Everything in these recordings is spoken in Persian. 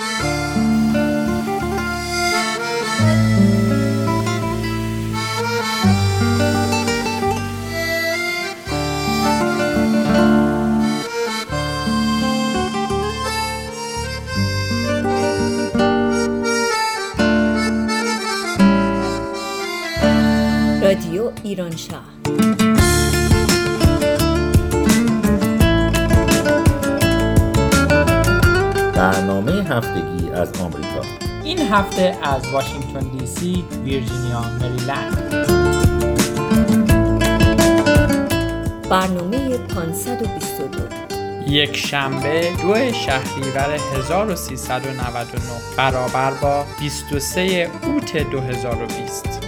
رادیو از واشنگتن دی سی، ویرجینیا، مریلند. برنامه 522 یک شنبه دو شهریور 1399 برابر با 23 اوت 2020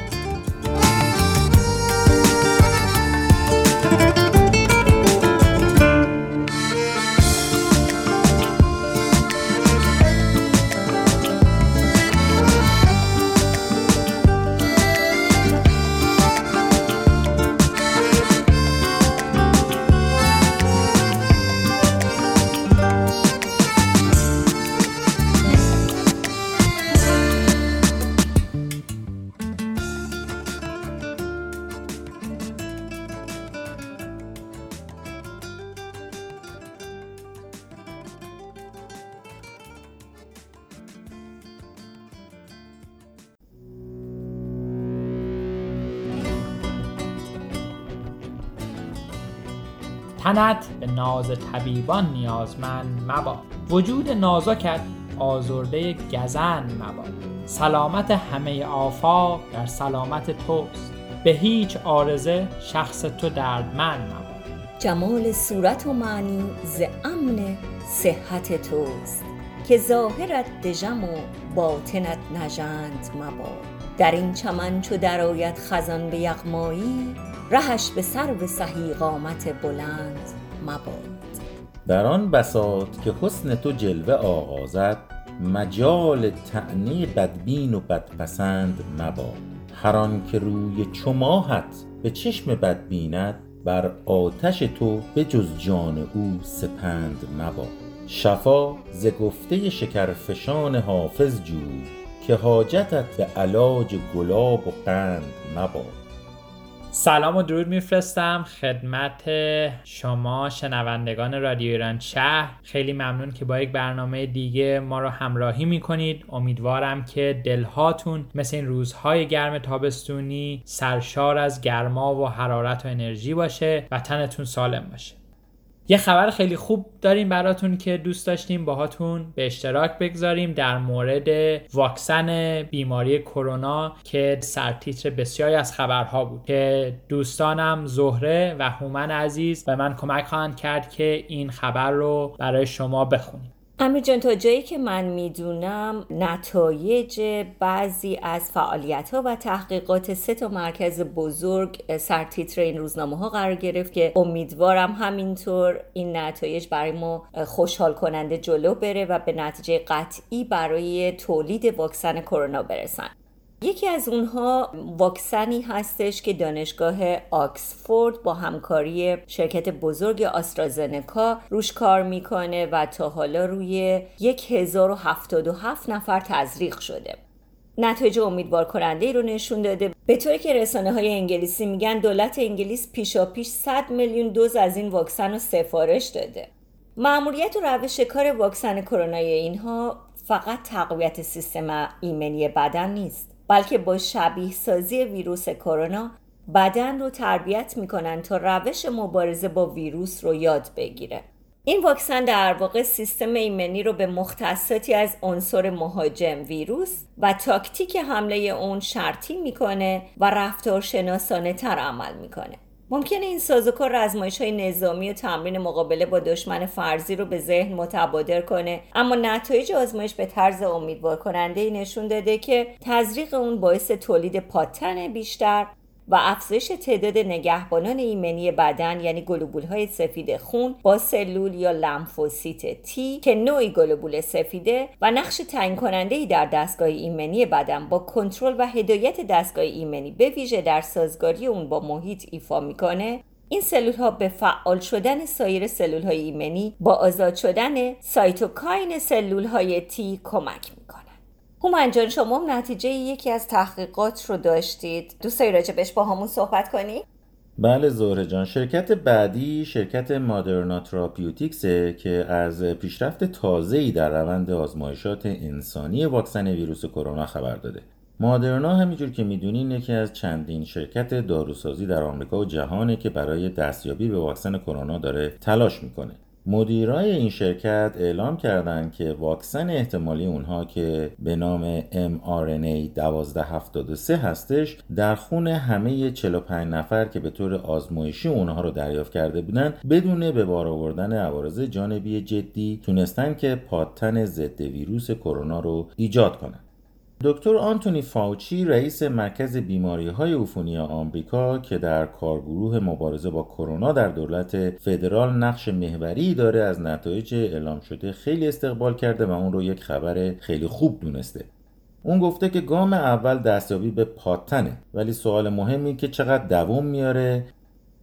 تنت به ناز طبیبان نیازمند مباد. وجود نازکت آزرده گزن مباد. سلامت همه آفاق در سلامت توست. به هیچ آرزه شخص تو دردمند مباد. جمال صورت و معنی ز امن صحت توست. که ظاهرت دژم و باطنت نژند مباد. در این چمن چو درآید خزان به یغمایی رهش به سرو سهی قامت بلند مباد. در آن بساط که حسن تو جلوه آغازد مجال طعنه بدبین و بدپسند مباد. هر آن که روی چو به چشم بد بیند بر آتش تو به جز جان او سپند مباد. شفا ز گفته شکرفشان حافظ جوی که حاجتت به علاج گلاب و قند مباد. سلام و درود میفرستم خدمت شما شنوندگان رادیو ایران شهر. خیلی ممنون که با یک برنامه دیگه ما رو همراهی می‌کنید. امیدوارم که دلهاتون مثل این روزهای گرم تابستونی سرشار از گرما و حرارت و انرژی باشه و تنتون سالم باشه. یه خبر خیلی خوب داریم براتون که دوست داشتیم باهاتون به اشتراک بگذاریم در مورد واکسن بیماری کرونا که سرتیتر بسیاری از خبرها بود. که دوستانم زهره و هومن عزیز به من کمک خواهند کرد که این خبر رو برای شما بخونیم. امیر جان تا جایی که من می‌دونم نتایج بعضی از فعالیت ها و تحقیقات سه تا مرکز بزرگ سرتیتر این روزنامه ها قرار گرفت که امیدوارم همینطور این نتایج برای ما خوشحال کننده جلو بره و به نتیجه قطعی برای تولید واکسن کرونا برسن. یکی از اونها واکسنی هستش که دانشگاه آکسفورد با همکاری شرکت بزرگ آسترازنکا روش کار می‌کنه و تا حالا روی 1077 نفر تزریق شده. نتایج امیدوار کننده ای رو نشون داده. به طوری که رسانه های انگلیسی میگن دولت انگلیس پیشا پیش 100 میلیون دوز از این واکسن رو سفارش داده. معمولیت و روش کار واکسن کرونای اینها فقط تقویت سیستم ایمنی بدن نیست. بلکه با شبیه سازی ویروس کرونا بدن رو تربیت می‌کنن تا روش مبارزه با ویروس رو یاد بگیره. این واکسن در واقع سیستم ایمنی رو به مختصاتی از عنصر مهاجم ویروس و تاکتیک حمله اون شرطی می‌کنه و رفتار شناسانه تر عمل می‌کنه. ممکنه این سازوکار رزمایش های نظامی و تمرین مقابله با دشمن فرضی رو به ذهن متبادر کنه. اما نتایج آزمایش به طرز امیدوار کننده ای نشون داده که تزریق اون باعث تولید پاتن بیشتر و افزایش تعداد نگهبانان ایمنی بدن یعنی گلوبول های سفید خون با سلول یا لمفوسیت تی که نوعی گلوبول سفیده و نقش تعیین کننده ای در دستگاه ایمنی بدن با کنترل و هدایت دستگاه ایمنی به ویژه در سازگاری اون با محیط ایفا می‌کنه این سلول ها به فعال شدن سایر سلول های ایمنی با آزاد شدن سایتوکاین سلول های تی کمک می‌کنن هومن جان شما نتیجه یکی از تحقیقات رو داشتید. دوست داری راجبش با همون صحبت کنی؟ بله زهره جان شرکت بعدی شرکت مادرنا تراپیوتیکسه که از پیشرفت تازه‌ای در روند آزمایشات انسانی واکسن ویروس کرونا خبر داده. مادرنا همینجور که می‌دونین یکی از چندین شرکت داروسازی در آمریکا و جهانه که برای دستیابی به واکسن کرونا داره تلاش می‌کنه. مدیرای این شرکت اعلام کردند که واکسن احتمالی اونها که به نام mRNA 1273 هستش در خون همه 45 نفر که به طور آزمایشی اونها رو دریافت کرده بودن بدون به بار آوردن عوارض جانبی جدی تونستن که پادتن ضد ویروس کرونا رو ایجاد کنند. دکتر آنتونی فاوچی رئیس مرکز بیماری های عفونی آمریکا که در کارگروه مبارزه با کرونا در دولت فدرال نقش محوری داره از نتایج اعلام شده خیلی استقبال کرده و اون رو یک خبر خیلی خوب دونسته. اون گفته که گام اول دستیابی به پاتنه ولی سوال مهمی که چقدر دوام میاره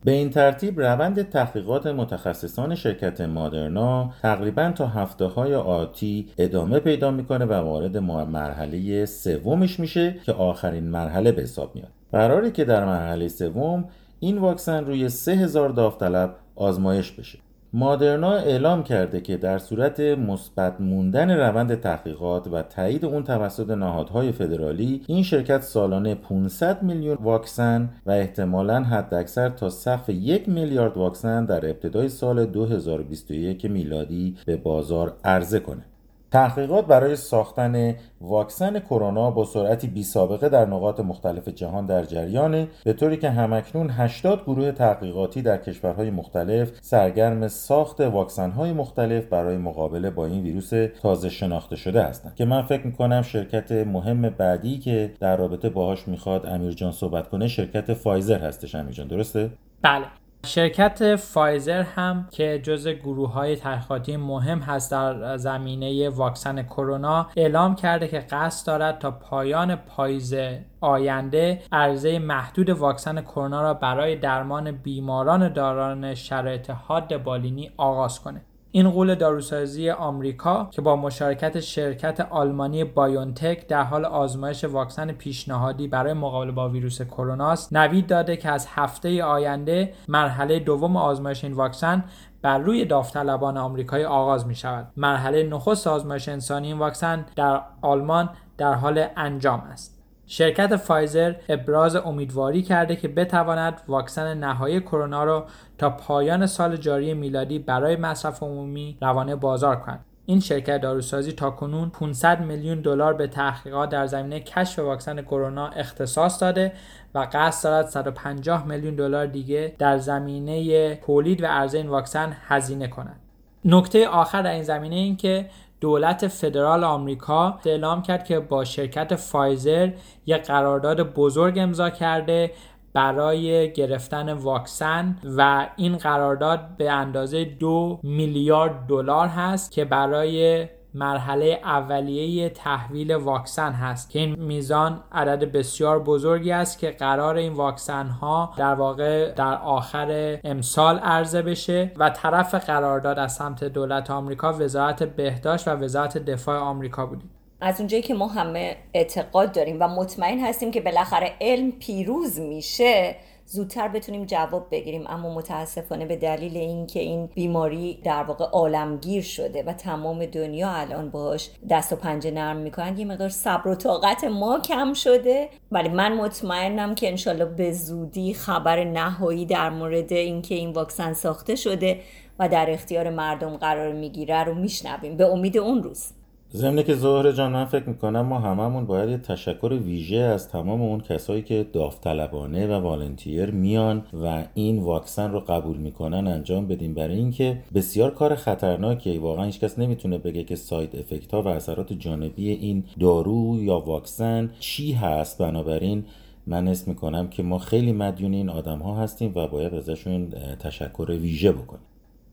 به این ترتیب روند تحقیقات متخصصان شرکت مادرنا تقریبا تا هفته های آتی ادامه پیدا می‌کنه و وارد مرحله سومش میشه که آخرین مرحله به حساب میاد. قراره که در مرحله سوم این واکسن روی 3000 داوطلب آزمایش بشه. مادرنا اعلام کرده که در صورت مثبت موندن روند تحقیقات و تایید اون توسط نهادهای فدرالی این شرکت سالانه 500 میلیون واکسن و احتمالا حداکثر تا سقف یک میلیارد واکسن در ابتدای سال 2021 میلادی به بازار عرضه کنه. تحقیقات برای ساختن واکسن کرونا با سرعتی بی سابقه در نقاط مختلف جهان در جریانه به طوری که همکنون 80 گروه تحقیقاتی در کشورهای مختلف سرگرم ساخت واکسنهای مختلف برای مقابله با این ویروس تازه شناخته شده هستند. که من فکر می‌کنم شرکت مهم بعدی که در رابطه باهاش می‌خواد امیرجان صحبت کنه شرکت فایزر هستش. امیرجان درسته؟ بله. شرکت فایزر هم که جز گروه های تحقیقاتی مهم هست در زمینه واکسن کرونا اعلام کرده که قصد دارد تا پایان پاییز آینده عرضه محدود واکسن کرونا را برای درمان بیماران داران شرایط حاد بالینی آغاز کنه این قول داروسازی آمریکا که با مشارکت شرکت آلمانی بایونتک در حال آزمایش واکسن پیشنهادی برای مقابله با ویروس کرونا است نوید داده که از هفته آینده مرحله دوم آزمایش این واکسن بر روی داوطلبان آمریکایی آغاز می شود مرحله نخست آزمایش انسانی این واکسن در آلمان در حال انجام است. شرکت فایزر ابراز امیدواری کرده که بتواند واکسن نهایی کرونا را تا پایان سال جاری میلادی برای مصرف عمومی روانه بازار کند. این شرکت داروسازی تا کنون 500 میلیون دلار به تحقیقات در زمینه کشف واکسن کرونا اختصاص داده و قصد دارد 150 میلیون دلار دیگه در زمینه تولید و عرضه این واکسن هزینه کند. نکته آخر در این زمینه این که دولت فدرال آمریکا اعلام کرد که با شرکت فایزر یک قرارداد بزرگ امضا کرده برای گرفتن واکسن و این قرارداد به اندازه دو میلیارد دلار هست که برای مرحله اولیه تحویل واکسن هست که این میزان عدد بسیار بزرگی است که قرار این واکسن ها در واقع در آخر امسال عرضه بشه و طرف قرارداد از سمت دولت آمریکا وزارت بهداشت و وزارت دفاع آمریکا بودیم از اونجایی که ما همه اعتقاد داریم و مطمئن هستیم که بالاخره علم پیروز میشه زودتر بتونیم جواب بگیریم اما متاسفانه به دلیل اینکه این بیماری در واقع عالمگیر شده و تمام دنیا الان باش دست و پنجه نرم می‌کنن یه مقدار صبر و طاقت ما کم شده. ولی من مطمئنم که انشالله به زودی خبر نهایی در مورد اینکه این واکسن ساخته شده و در اختیار مردم قرار می‌گیره رو میشنویم. به امید اون روز. ضمن که ظاهر جان من فکر می‌کنم ما هممون باید یه تشکر ویژه از تمام اون کسایی که داوطلبانه و والنتیر میان و این واکسن رو قبول می‌کنن انجام بدیم. برای اینکه بسیار کار خطرناکیه. واقعا هیچکس نمی‌تونه بگه که ساید افکت ها و اثرات جانبی این دارو یا واکسن چی هست. بنابراین من اسم می‌کنم که ما خیلی مدیون این آدم ها هستیم و باید ازشون تشکر ویژه بکنیم.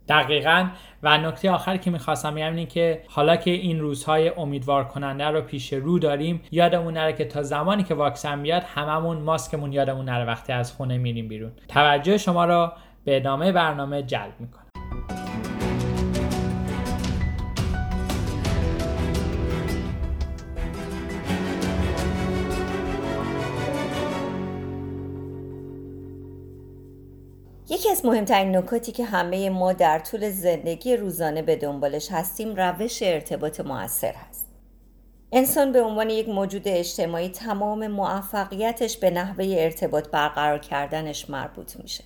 دقیقا. و نکته آخر که می‌خواستم بگم اینه که حالا که این روزهای امیدوار کننده رو پیش رو داریم یادمون نره که تا زمانی که واکسن بیاد هممون ماسکمون یادمون نره وقتی از خونه میریم بیرون. توجه شما را به ادامه برنامه جلب می‌کنم. یکی از مهمترین نکاتی که همه ما در طول زندگی روزانه به دنبالش هستیم روش ارتباط موثر هست. انسان به عنوان یک موجود اجتماعی تمام موفقیتش به نحوه ارتباط برقرار کردنش مربوط میشه.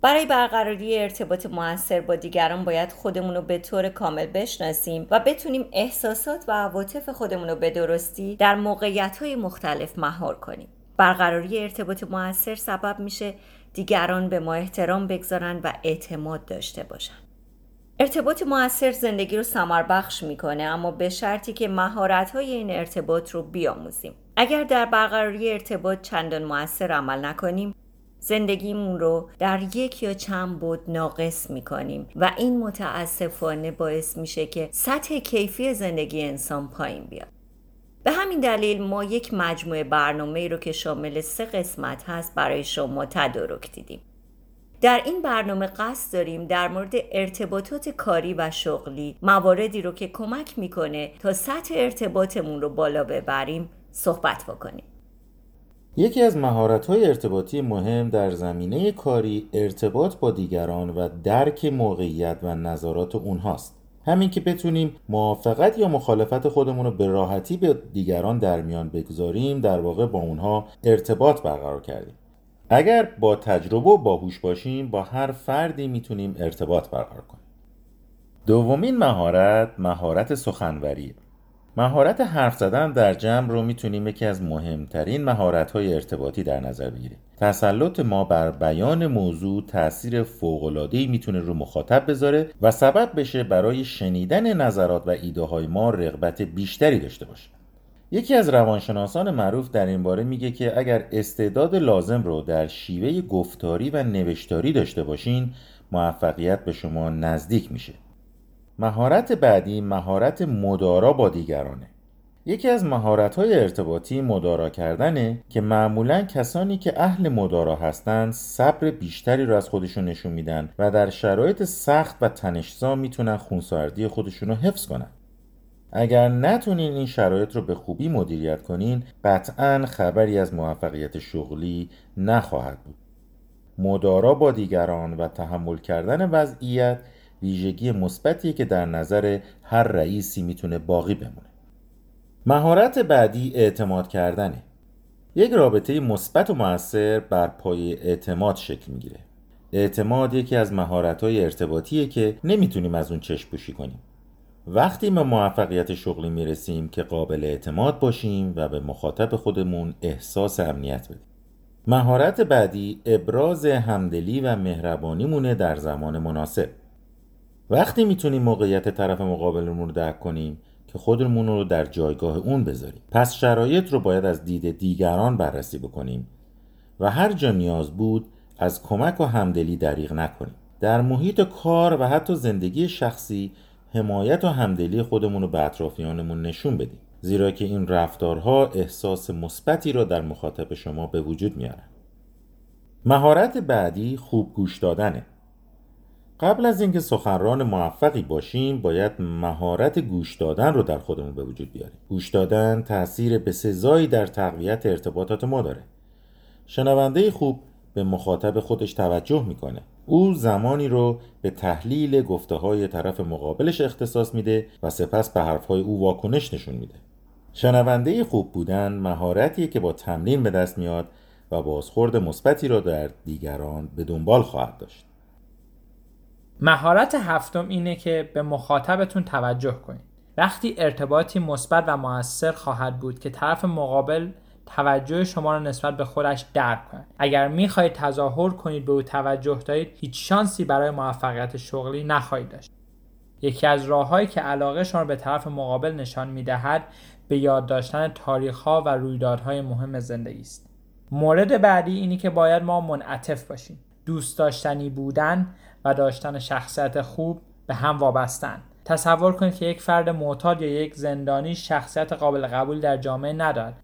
برای برقراری ارتباط موثر با دیگران باید خودمون رو به طور کامل بشناسیم و بتونیم احساسات و عواطف خودمون رو به درستی در موقعیت های مختلف مهار کنیم. برقراری ارتباط موثر سبب میشه دیگران به ما احترام بگذارن و اعتماد داشته باشن. ارتباط موثر زندگی رو سمر بخش می‌کنه اما به شرطی که مهارت های این ارتباط رو بیاموزیم. اگر در برقراری ارتباط چندان موثر عمل نکنیم زندگیمون رو در یک یا چند بود ناقص می‌کنیم و این متاسفانه باعث میشه که سطح کیفی زندگی انسان پایین بیاد. به همین دلیل ما یک مجموعه برنامه رو که شامل سه قسمت هست برای شما تدارک دیدیم. در این برنامه قصد داریم در مورد ارتباطات کاری و شغلی مواردی رو که کمک می‌کنه تا سطح ارتباطمون رو بالا ببریم صحبت بکنیم. یکی از مهارت‌های ارتباطی مهم در زمینه کاری ارتباط با دیگران و درک موقعیت و نظرات اونهاست. همین که بتونیم موافقت یا مخالفت خودمون رو به راحتی به دیگران در میان بگذاریم در واقع با اونها ارتباط برقرار کردیم. اگر با تجربه و باهوش باشیم با هر فردی می‌تونیم ارتباط برقرار کنیم. دومین مهارت مهارت سخنوری مهارت حرف زدن در جمع رو می‌تونیم یکی از مهمترین مهارت های ارتباطی در نظر بگیریم. تسلط ما بر بیان موضوع تاثیر فوق‌العاده‌ای می‌تونه رو مخاطب بذاره و سبب بشه برای شنیدن نظرات و ایده های ما رغبت بیشتری داشته باشه. یکی از روانشناسان معروف در این باره میگه که اگر استعداد لازم رو در شیوه گفتاری و نوشتاری داشته باشین موفقیت به شما نزدیک میشه. مهارت بعدی مهارت مدارا با دیگرانه. یکی از مهارت‌های ارتباطی مدارا کردنه که معمولا کسانی که اهل مدارا هستند صبر بیشتری رو از خودشون نشون میدن و در شرایط سخت و تنشزا می‌تونن خونسردی خودشون رو حفظ کنن. اگر نتونین این شرایط رو به خوبی مدیریت کنین قطعا خبری از موفقیت شغلی نخواهد بود. مدارا با دیگران و تحمل کردن وضعیت ویژگی مثبتیه که در نظر هر رئیسی می‌تونه باقی بمونه. مهارت بعدی اعتماد کردنه. یک رابطه مثبت و موثر بر پای اعتماد شکل می‌گیره. اعتماد یکی از مهارت‌های ارتباطیه که نمی‌تونیم از اون چشم پوشی کنیم. وقتی به موفقیت شغلی می‌رسیم که قابل اعتماد باشیم و به مخاطب خودمون احساس امنیت بدیم. مهارت بعدی ابراز همدلی و مهربانیمونه در زمان مناسب. وقتی می‌تونیم موقعیت طرف مقابلمون رو درک کنیم که خودمون رو در جایگاه اون بذاریم. پس شرایط رو باید از دید دیگران بررسی بکنیم و هر جا نیاز بود از کمک و همدلی دریغ نکنیم. در محیط کار و حتی زندگی شخصی حمایت و همدلی خودمون رو به اطرافیانمون نشون بدیم. زیرا که این رفتارها احساس مثبتی را در مخاطب شما به وجود میارن. مهارت بعدی خوب گوش دادنه. قبل از اینکه سخنران موفقی باشیم باید مهارت گوش دادن رو در خودمون به وجود بیاریم. گوش دادن تاثیر به سزایی در تقویت ارتباطات ما داره. شنونده خوب به مخاطب خودش توجه می‌کنه. او زمانی رو به تحلیل گفته های طرف مقابلش اختصاص میده و سپس به حرفهای او واکنش نشون میده. شنونده خوب بودن مهارتیه که با تمرین به دست میاد و بازخورد مثبتی را در دیگران به دنبال خواهد داشت. مهارت هفتم اینه که به مخاطبتون توجه کنید. وقتی ارتباطی مثبت و موثر خواهد بود که طرف مقابل توجه شما را نسبت به خودش درک کند. اگر می‌خواهید تظاهر کنید به او توجه دارید هیچ شانسی برای موفقیت شغلی نخواهید داشت. یکی از راههایی که علاقه شما به طرف مقابل نشان می‌دهد به یاد داشتن تاریخ ها و رویدادهای مهم زندگی است. مورد بعدی اینی که باید ما منعطف باشیم. دوست داشتنی بودن و داشتن شخصیت خوب به هم وابستن. تصور کنید که یک فرد معتاد یا یک زندانی شخصیت قابل قبول در جامعه ندارد.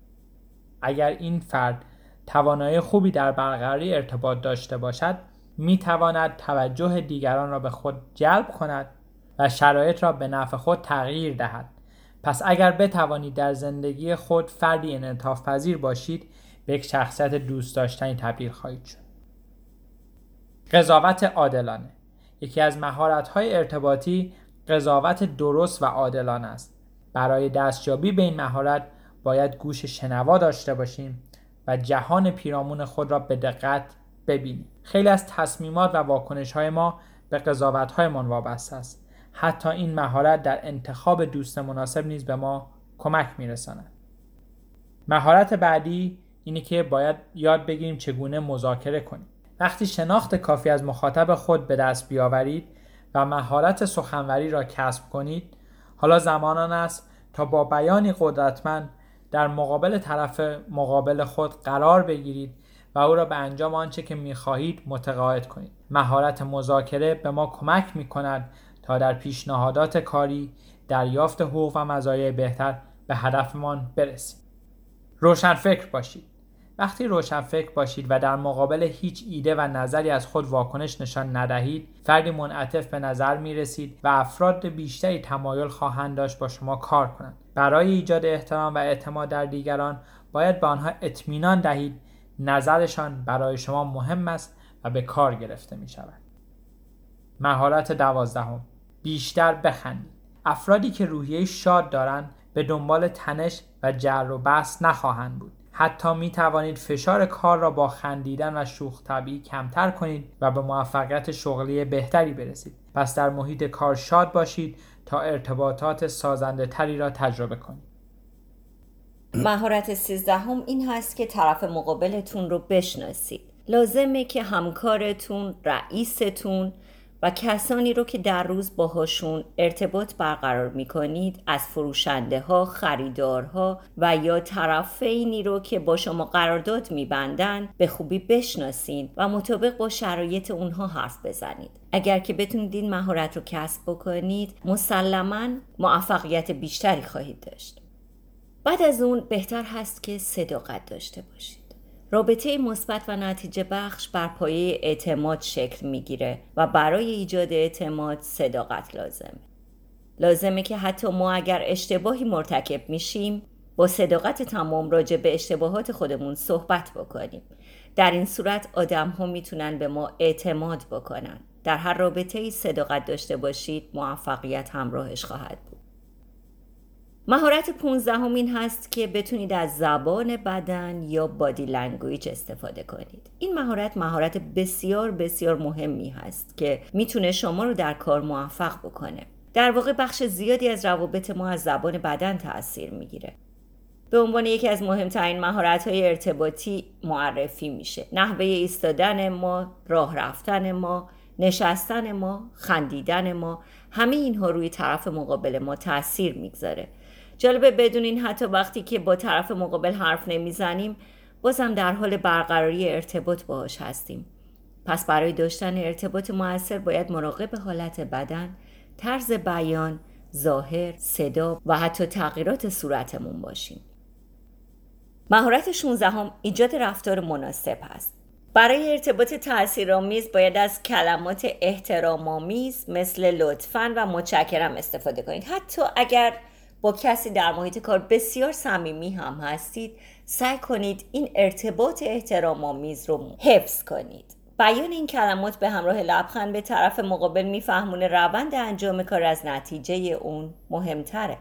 اگر این فرد توانایی خوبی در برقراری ارتباط داشته باشد می تواند توجه دیگران را به خود جلب کند و شرایط را به نفع خود تغییر دهد. پس اگر بتوانید در زندگی خود فردی انعطاف پذیر باشید به یک شخصیت دوست داشتنی تبدیل خواهید شد. قضاوت عادلانه. یکی از مهارت‌های ارتباطی قضاوت درست و عادلانه است. برای دستیابی به این مهارت باید گوش شنوا داشته باشیم و جهان پیرامون خود را به دقت ببینیم. خیلی از تصمیمات و واکنش های ما به قضاوت هایمان وابسته است. حتی این مهارت در انتخاب دوست مناسب نیز به ما کمک میرساند. مهارت بعدی اینه که باید یاد بگیریم چگونه مذاکره کنیم. وقتی شناخت کافی از مخاطب خود به دست بیاورید و مهارت سخنوری را کسب کنید حالا زمان آن است تا با بیانی قدرتمند در مقابل طرف مقابل خود قرار بگیرید و او را به انجام آنچه که می‌خواهید متقاعد کنید. مهارت مذاکره به ما کمک می کند تا در پیشنهادات کاری دریافت حقوق و مزایای بهتر به هدفمان برسیم. روشن فکر باشید. وقتی روشن فکر باشید و در مقابل هیچ ایده و نظری از خود واکنش نشان ندهید فردی منعطف به نظر می رسید و افراد بیشتری تمایل خواهند داشت با شما کار کنند. برای ایجاد احترام و اعتماد در دیگران باید به آنها اطمینان دهید نظرشان برای شما مهم است و به کار گرفته می شود مهارت دوازدهم. بیشتر بخندید. افرادی که روحیه شاد دارند به دنبال تنش و جر و بحث نخواهند بود. حتی می توانید فشار کار را با خندیدن و شوخ طبیعی کمتر کنید و به موفقیت شغلی بهتری برسید. پس در محیط کار شاد باشید تا ارتباطات سازنده تری را تجربه کنید. مهارت سیزدهم این هست که طرف مقابلتون رو بشناسید. لازمه که همکارتون، رئیستون و کسانی رو که در روز باهاشون ارتباط برقرار می‌کنید از فروشنده ها، خریدارها و یا طرفینی رو که با شما قرارداد میبندن به خوبی بشناسین و مطابق با شرایط اونها حرف بزنید. اگر که بتونید این مهارت رو کسب بکنید مسلما موفقیت بیشتری خواهید داشت. بعد از اون بهتر هست که صداقت داشته باشید. رابطه مثبت و نتیجه بخش بر پایه اعتماد شکل می‌گیره و برای ایجاد اعتماد صداقت لازمه. لازمه که حتی ما اگر اشتباهی مرتکب میشیم با صداقت تمام راجع به اشتباهات خودمون صحبت بکنیم. در این صورت آدم ها می‌تونن به ما اعتماد بکنن. در هر رابطه ای صداقت داشته باشید موفقیت همراهش خواهد بود. مهارت پونزدهم این هست که بتونید از زبان بدن یا بادی لنگویج استفاده کنید. این مهارت مهارت بسیار بسیار مهمی هست که می‌تونه شما رو در کار موفق بکنه. در واقع بخش زیادی از روابط ما از زبان بدن تاثیر می‌گیره. به عنوان یکی از مهمترین مهارت های ارتباطی معرفی میشه. نحوه ایستادن ما راه رفتن ما نشستن ما خندیدن ما همه اینها روی طرف مقابل ما تاثیر می‌گذاره. جالبه بدونین حتی وقتی که با طرف مقابل حرف نمی‌زنیم بازم در حال برقراری ارتباط باهاش هستیم. پس برای داشتن ارتباط موثر باید مراقب حالت بدن طرز بیان ظاهر صدا و حتی تغییرات صورتمون باشیم. مهارت 16 هم ایجاد رفتار مناسب هست برای ارتباط تاثیرآمیز باید از کلمات احترامآمیز مثل لطفا و متشکرم استفاده کنید. حتی اگر با کسی در محیط کار بسیار صمیمی هم هستید سعی کنید این ارتباط احترام آمیز رو حفظ کنید. بیان این کلمات به همراه لبخند به طرف مقابل میفهمونه روند انجام کار از نتیجه اون مهمتره.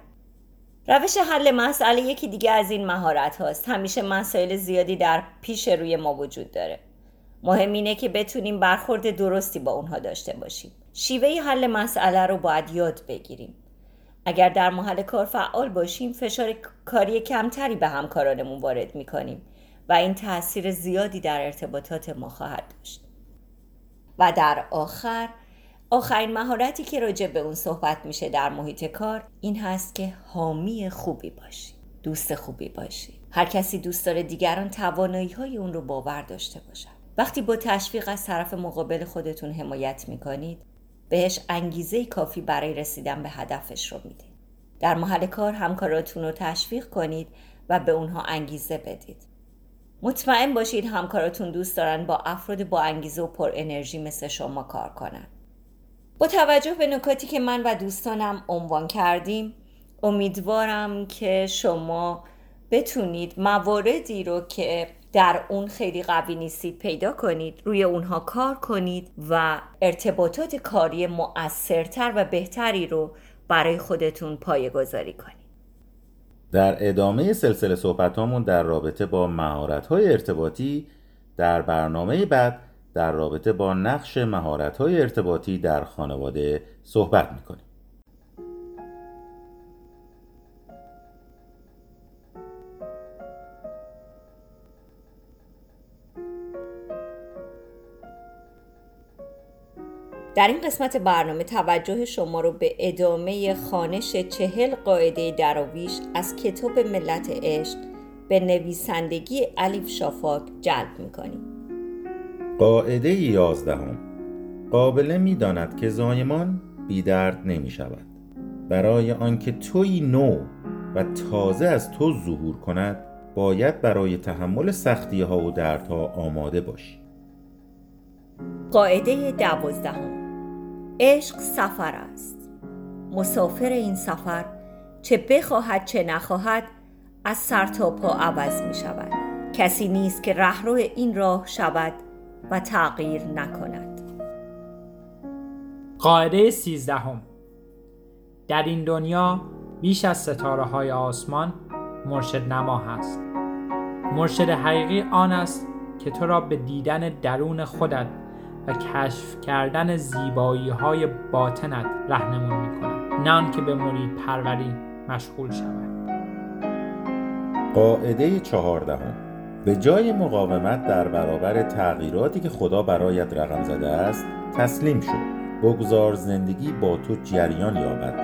روش حل مسئله یکی دیگه از این مهارت هاست. همیشه مسائل زیادی در پیش روی ما وجود داره. مهم اینه که بتونیم برخورد درستی با اونها داشته باشیم. شیوه حل مسئله رو باید یاد بگیریم. اگر در محل کار فعال باشیم فشار کاری کمتری به همکارانمون وارد می‌کنیم و این تاثیر زیادی در ارتباطات ما خواهد داشت. و در آخر آخرین مهارتی که راجع به اون صحبت میشه در محیط کار این هست که حامی خوبی باشی دوست خوبی باشی. هر کسی دوست داره دیگران توانایی های اون رو باور داشته باشن. وقتی با تشویق از طرف مقابل خودتون حمایت می‌کنید بهش انگیزه کافی برای رسیدن به هدفش رو میده. در محل کار همکاراتون رو تشویق کنید و به اونها انگیزه بدید. مطمئن باشید همکاراتون دوست دارن با افراد با انگیزه و پر انرژی مثل شما کار کنن با توجه به نکاتی که من و دوستانم عنوان کردیم امیدوارم که شما بتونید مواردی رو که در اون خیلی قوی نیستید پیدا کنید روی اونها کار کنید و ارتباطات کاری مؤثرتر و بهتری رو برای خودتون پایه گذاری کنید. در ادامه سلسله صحبت در رابطه با مهارت های ارتباطی در برنامه بعد در رابطه با نقش مهارت های ارتباطی در خانواده صحبت می‌کنیم. در این قسمت برنامه توجه شما رو به ادامه خانش چهل قاعده دراویش از کتاب ملت عشق به نویسندگی علیف شافاک جلب می‌کنیم. قاعده یازدهم. قابله می‌داند که زایمان بیدرد نمی شود برای آنکه توی نو و تازه از تو ظهور کند باید برای تحمل سختی ها و دردها آماده باشی. قاعده دوازدهم. عشق سفر است. مسافر این سفر چه بخواهد چه نخواهد از سر تا پا عوض می شود. کسی نیست که رهرو این راه شود و تغییر نکند. قاعده سیزدهم. در این دنیا بیش از ستاره های آسمان مرشد نما هست. مرشد حقیقی آن است که تو را به دیدن درون خودت و کشف کردن زیبایی های باطنت رهنمون می‌کنه. نه که به مرید پروری مشغول شود. قاعده چهاردهم. به جای مقاومت در برابر تغییراتی که خدا برایت رقم زده است تسلیم شو. بگذار زندگی با تو جریان یابد.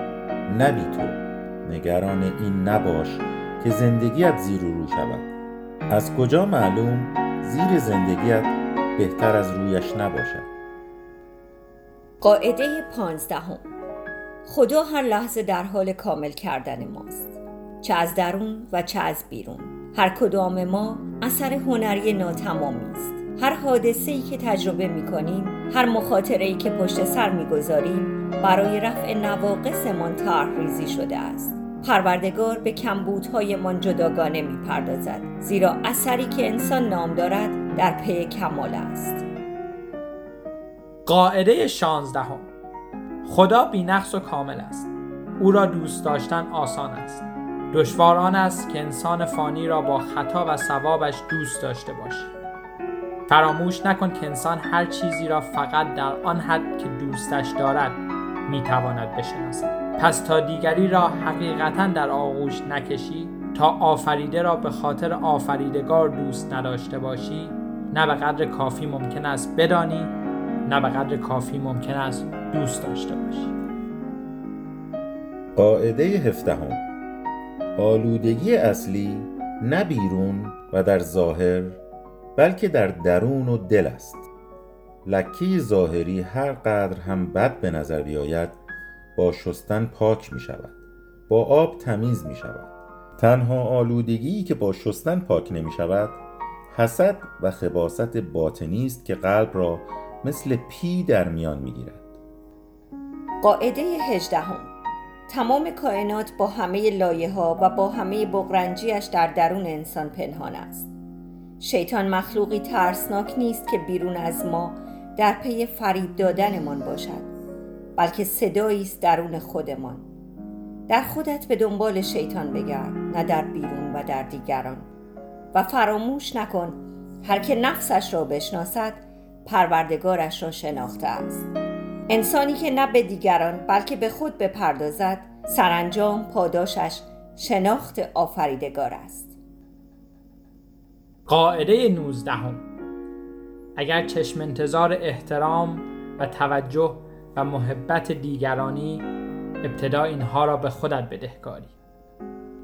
نبی تو. نگران این نباش که زندگیت زیر و رو شود. از کجا معلوم زیر زندگیت بهتر از رویش نباشد. قاعده پانزدهم. خدا هر لحظه در حال کامل کردن ماست. چه از درون و چه از بیرون. هر کدام ما اثر هنری ناتمامی است. هر حادثه ای که تجربه می کنیم هر مخاطره ای که پشت سر می گذاریم برای رفع نواقصمان طرح ریزی شده است. پروردگار به کمبودهایمان جداگانه می پردازد زیرا اثری که انسان نام دارد در پی کمال است. قاعده شانزدهم. خدا بینقص و کامل است. او را دوست داشتن آسان است. دشوار آن است که انسان فانی را با خطا و ثوابش دوست داشته باشی فراموش نکن که انسان هر چیزی را فقط در آن حد که دوستش دارد می‌تواند بشناسد. پس تا دیگری را حقیقتا در آغوش نکشی تا آفریده را به خاطر آفریدگار دوست نداشته باشی نه به قدر کافی ممکن است بدانی نه به قدر کافی ممکن است دوست داشته باشی. قاعده هفدهم. آلودگی اصلی نه بیرون و در ظاهر بلکه در درون و دل است. لکی ظاهری هر قدر هم بد به نظر بیاید با شستن پاک می شود با آب تمیز می شود. تنها آلودگی که با شستن پاک نمی شود حسد و خباست باطنی است که قلب را مثل پی در میان می گیرد قاعده هجدهم. تمام کائنات با همه لایه ها و با همه بغرنجیش در درون انسان پنهان است. شیطان مخلوقی ترسناک نیست که بیرون از ما در پی فریب دادنمان باشد بلکه صدایی است درون خودمان. در خودت به دنبال شیطان بگرد نه در بیرون و در دیگران. و فراموش نکن هر که نفسش را بشناسد پروردگارش را شناخته است. انسانی که نه به دیگران بلکه به خود بپردازد سرانجام پاداشش شناخت آفریدگار است. قاعده 19 اگر چشم انتظار احترام و توجه و محبت دیگرانی ابتدا اینها را به خودت بدهکاری.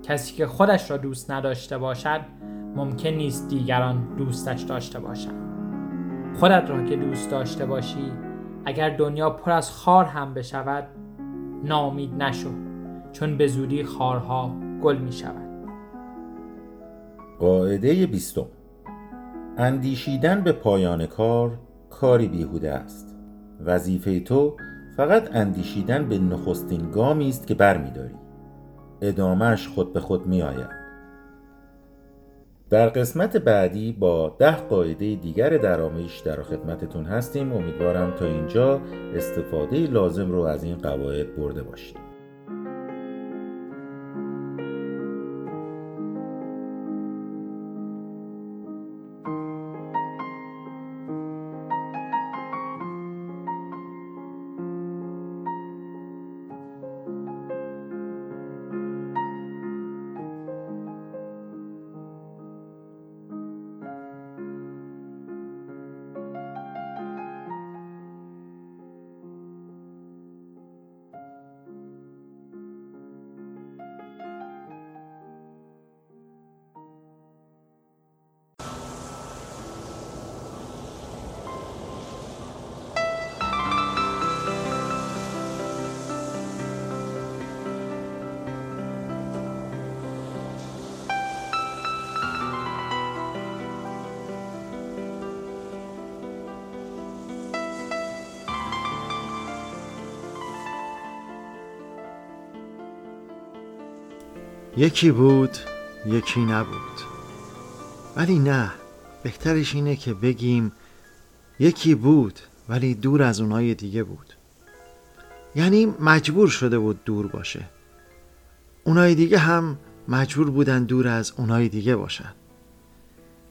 کسی که خودش را دوست نداشته باشد ممکن نیست دیگران دوستش داشته باشند خودت را که دوست داشته باشی اگر دنیا پر از خار هم بشود نامید نشو چون به زودی خارها گل می شود. قاعده بیستم. اندیشیدن به پایان کار کاری بیهوده است. وظیفه تو فقط اندیشیدن به نخستین گامی است که برمیداری. ادامهش خود به خود می آید در قسمت بعدی با ده قاعده دیگر درآمش در خدمتتون هستیم. امیدوارم تا اینجا استفاده لازم رو از این قواعد برده باشید. یکی بود یکی نبود. ولی نه بهترش اینه که بگیم یکی بود ولی دور از اونای دیگه بود. یعنی مجبور شده بود دور باشه. اونای دیگه هم مجبور بودن دور از اونای دیگه باشن.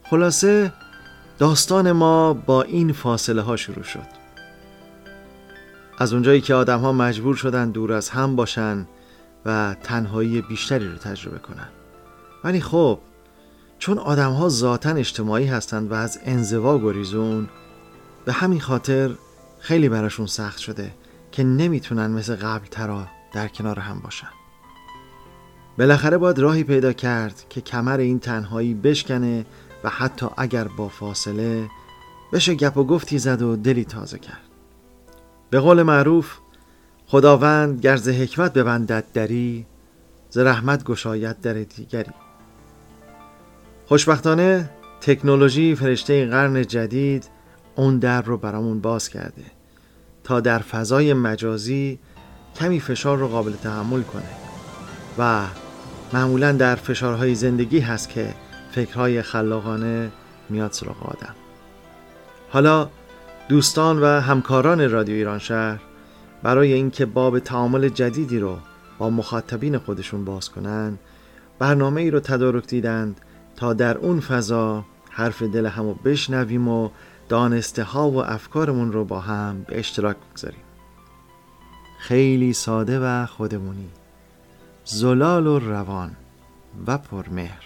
خلاصه داستان ما با این فاصله ها شروع شد. از اونجایی که آدم ها مجبور شدن دور از هم باشن و تنهایی بیشتری رو تجربه کنن. ولی خب چون آدم ها ذاتا اجتماعی هستند و از انزوا گریزون به همین خاطر خیلی براشون سخت شده که نمی‌تونن مثل قبل ترا در کنار هم باشن. بالاخره باید راهی پیدا کرد که کمر این تنهایی بشکنه و حتی اگر با فاصله بشه گپ و گفتی زد و دلی تازه کرد. به قول معروف خداوند گرز حکمت ببندد دری ز رحمت گشاید در دیگری. خوشبختانه تکنولوژی فرشته قرن جدید اون در رو برامون باز کرده تا در فضای مجازی کمی فشار رو قابل تحمل کنه و معمولا در فشارهای زندگی هست که فکرهای خلاقانه میاد سراغ آدم. حالا دوستان و همکاران رادیو ایران شهر برای اینکه باب تعامل جدیدی رو با مخاطبین خودشون باز کنن برنامه ای رو تدارک دیدند تا در اون فضا حرف دل همو بشنویم و دانسته ها و افکارمون رو با هم به اشتراک بگذاریم. خیلی ساده و خودمونی. زلال و روان و پرمهر.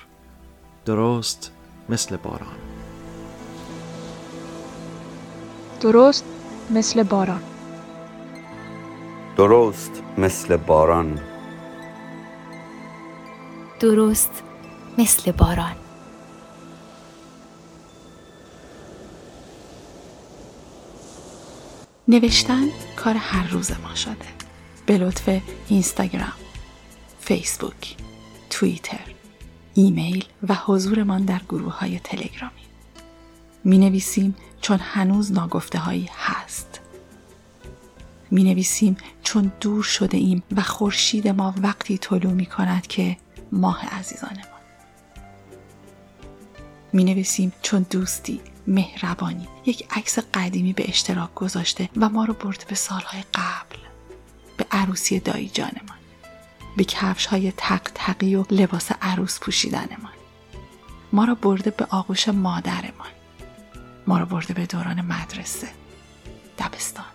درست مثل باران. درست مثل باران. درست مثل باران. درست مثل باران. نوشتن کار هر روز ما شده. به لطف اینستاگرام فیسبوک توییتر ایمیل و حضورمان در گروه های تلگرامی. می نویسیم چون هنوز ناگفته هایی هست. می نویسیم چون دور شده ایم و خورشید ما وقتی طلوع می کند که ماه عزیزانمان می نویسیم چون دوستی مهربانی یک عکس قدیمی به اشتراک گذاشته و ما رو برده به سالهای قبل به عروسی دایی جانمان به کفش های تق تقی و لباس عروس پوشیدنمان. ما را برده به آغوش مادرمان. ما را برده به دوران مدرسه دبستان.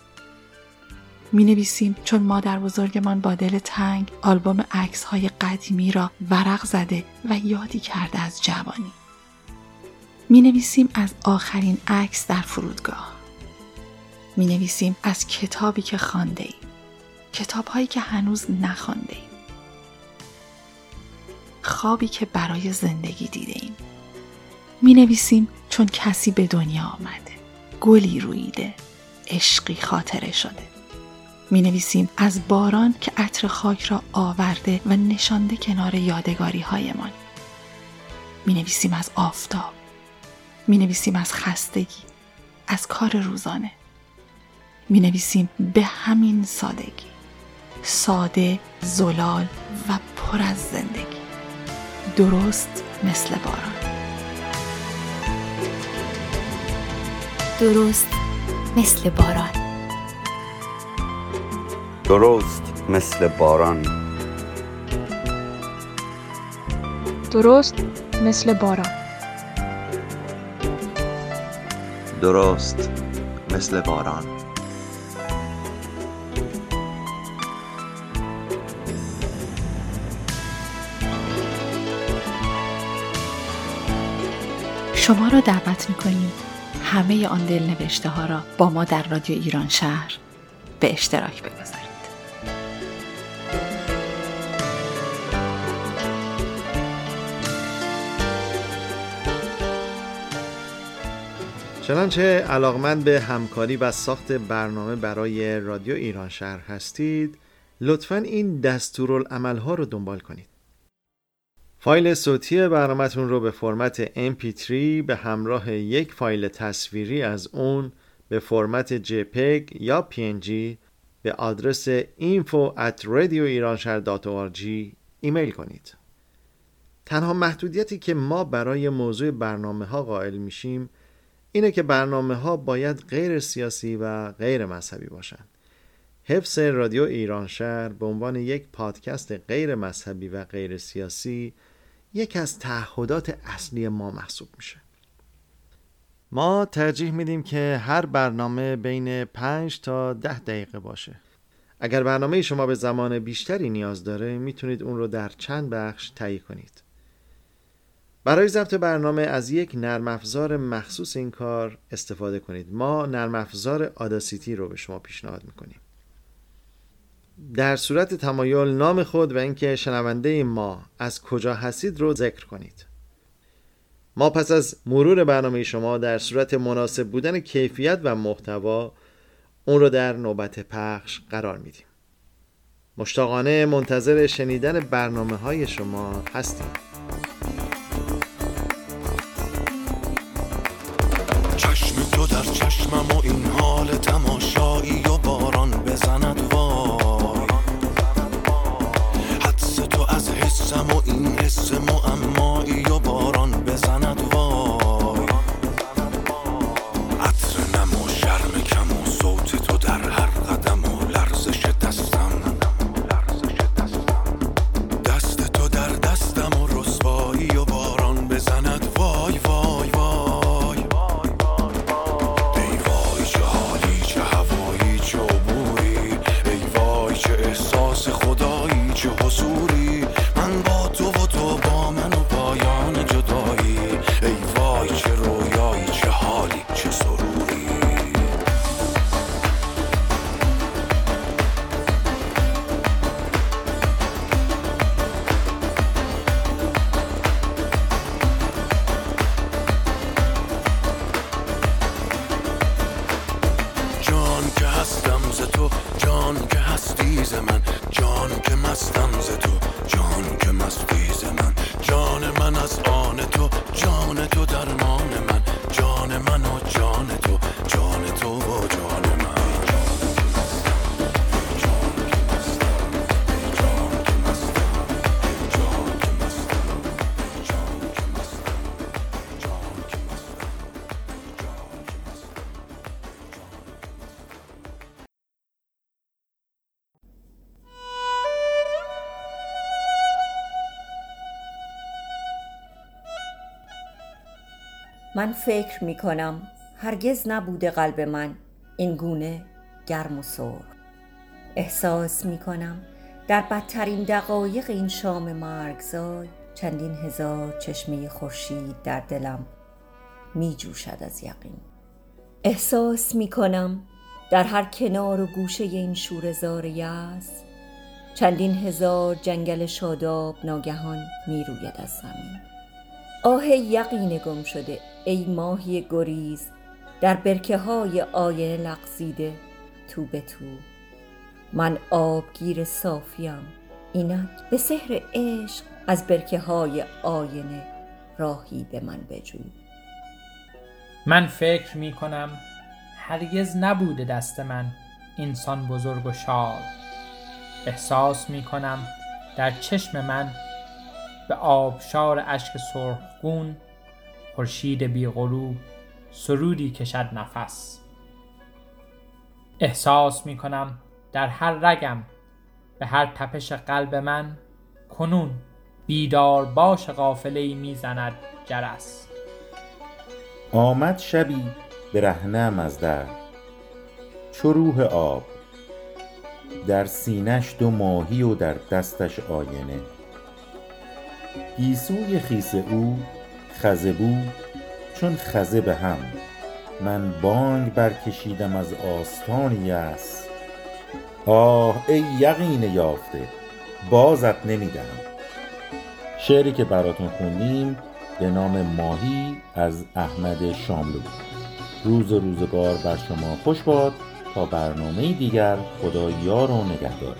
می نویسیم چون مادر بزرگمان با دل تنگ آلبوم عکس های قدیمی را ورق زده و یادی کرده از جوانی. می نویسیم از آخرین عکس در فرودگاه. می نویسیم از کتابی که خانده ایم. کتاب هایی که هنوز نخوانده ایم. خوابی که برای زندگی دیده ایم. می نویسیم چون کسی به دنیا آمده. گلی رویده. عشقی خاطره شده. می نویسیم از باران که عطر خاک را آورده و نشانده کنار یادگاری هایمان. می نویسیم از آفتاب. می نویسیم از خستگی از کار روزانه. می نویسیم به همین سادگی. ساده زلال و پر از زندگی. درست مثل باران. درست مثل باران. درست مثل باران. درست مثل باران. درست مثل باران. شما را دعوت می‌کنیم همه آن دل نوشته ها را با ما در رادیو ایران شهر به اشتراک بگذارید چنانچه علاقمند به همکاری و ساخت برنامه برای رادیو ایران شهر هستید لطفا این دستورالعمل ها رو دنبال کنید فایل صوتی برنامهتون رو به فرمت MP3 به همراه یک فایل تصویری از اون به فرمت JPEG یا PNG به آدرس info at ایمیل کنید. تنها محدودیتی که ما برای موضوع برنامه ها قائل میشیم اینه که برنامه ها باید غیر سیاسی و غیر مذهبی باشند. حفظ رادیو ایران شهر به عنوان یک پادکست غیر مذهبی و غیر سیاسی یکی از تعهدات اصلی ما محسوب میشه. ما ترجیح میدیم که هر برنامه بین 5 تا 10 دقیقه باشه. اگر برنامه شما به زمان بیشتری نیاز داره می‌تونید اون رو در چند بخش تهیه کنید. برای ضبط برنامه از یک نرم افزار مخصوص این کار استفاده کنید. ما نرم افزار آداسیتی رو به شما پیشنهاد می‌کنیم. در صورت تمایل نام خود و اینکه شنونده ما از کجا هستید رو ذکر کنید. ما پس از مرور برنامه شما در صورت مناسب بودن کیفیت و محتوا اون رو در نوبت پخش قرار میدیم. مشتاقانه منتظر شنیدن برنامه های شما هستیم. در چشمم و این حال تماشایی و باران بزند وای. حدس تو از حسم و این حس معمایی و باران بزند که هستم ز تو. جان که هستی ز من. جان که مستم ز تو. جان که مستی ز من. جان من از آن تو. جان تو درمان من. جان من و جان تو. جان تو و جان من. من فکر می کنم هرگز نبوده قلب من این گونه گرم و سرخ. احساس می کنم در بدترین دقایق این شام مرگزای چندین هزار چشمه خورشید در دلم می جوشد از یقین. احساس می کنم در هر کنار و گوشه این شورزار یز چندین هزار جنگل شاداب ناگهان می روید از زمین. آه یقین گم شده. ای ماهی گریز در برکه های آینه لغزیده تو به تو. من آبگیر صافیم اینک به سحر عشق از برکه های آینه راهی به من بجو من فکر می کنم هرگز نبوده دست من اینسان بزرگ و شاد. احساس می کنم در چشم من به آبشار اشک سرخگون خورشید بی غروب سرودی کشد نفس. احساس می کنم در هر رگم به هر تپش قلب من کنون بیدار باش غافله می زند جرس. آمد شبی برهنم از در چو روح آب در سینش دو ماهی و در دستش آینه. گیسوی خیس او خزه بود چون خزه به هم. من بانگ برکشیدم از آستان یأس. آه ای یقین یافته بازت نمی دهم شعری که براتون خوندیم به نام ماهی از احمد شاملو. روز روزگار بر شما خوش باد. تا برنامه دیگر خدا یار و نگهدار.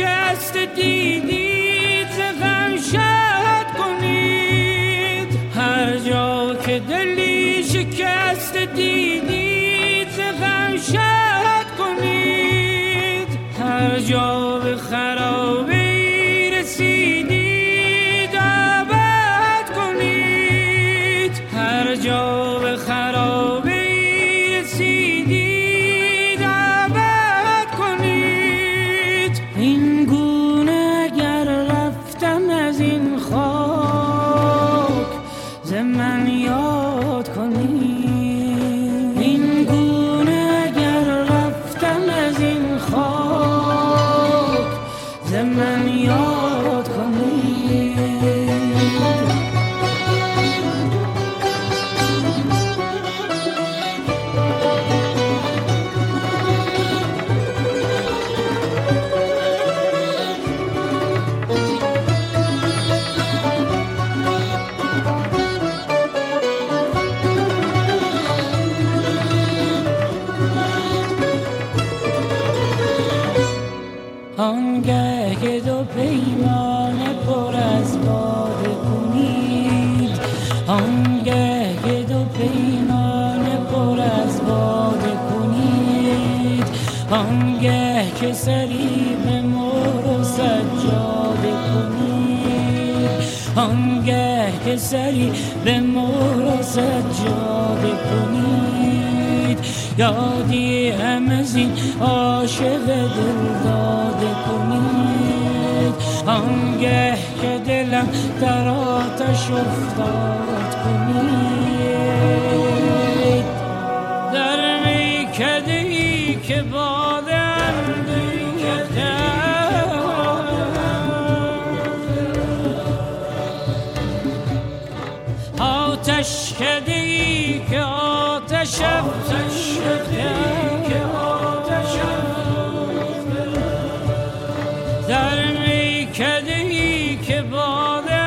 شکست دیدید غم شاد کنید؟ هر جا که دلی شکست دیدید غم شاد کنید؟ هر جا به خرابی رسیدید آباد کنید؟ هر جا به خرابی که سری به مور و سجاده کنید یادی هم از این عاشق دل داده کنید. آنگه که دلم در آتش افتاد کنید. در میکده ای که باده کده ای که آتش آتش آتش در میکده ای که باده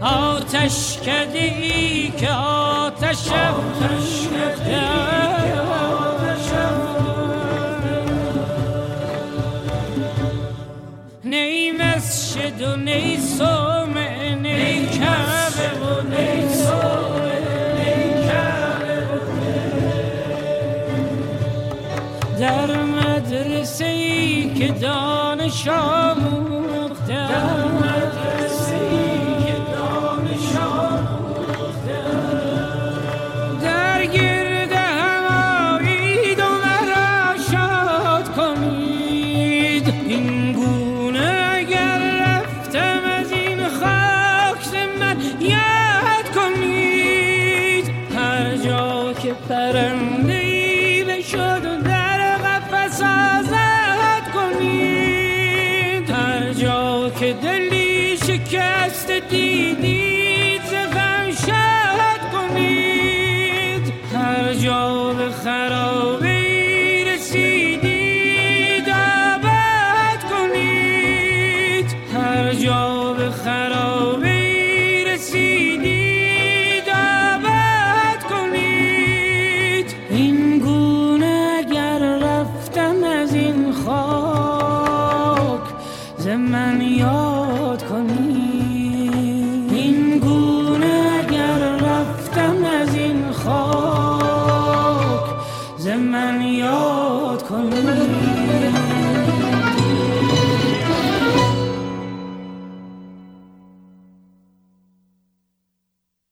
آتش کده ای که آتش آتش و نی صومعه نی کعبه و نی صومعه نی کعبه در مدرسه ای که دانش آموخته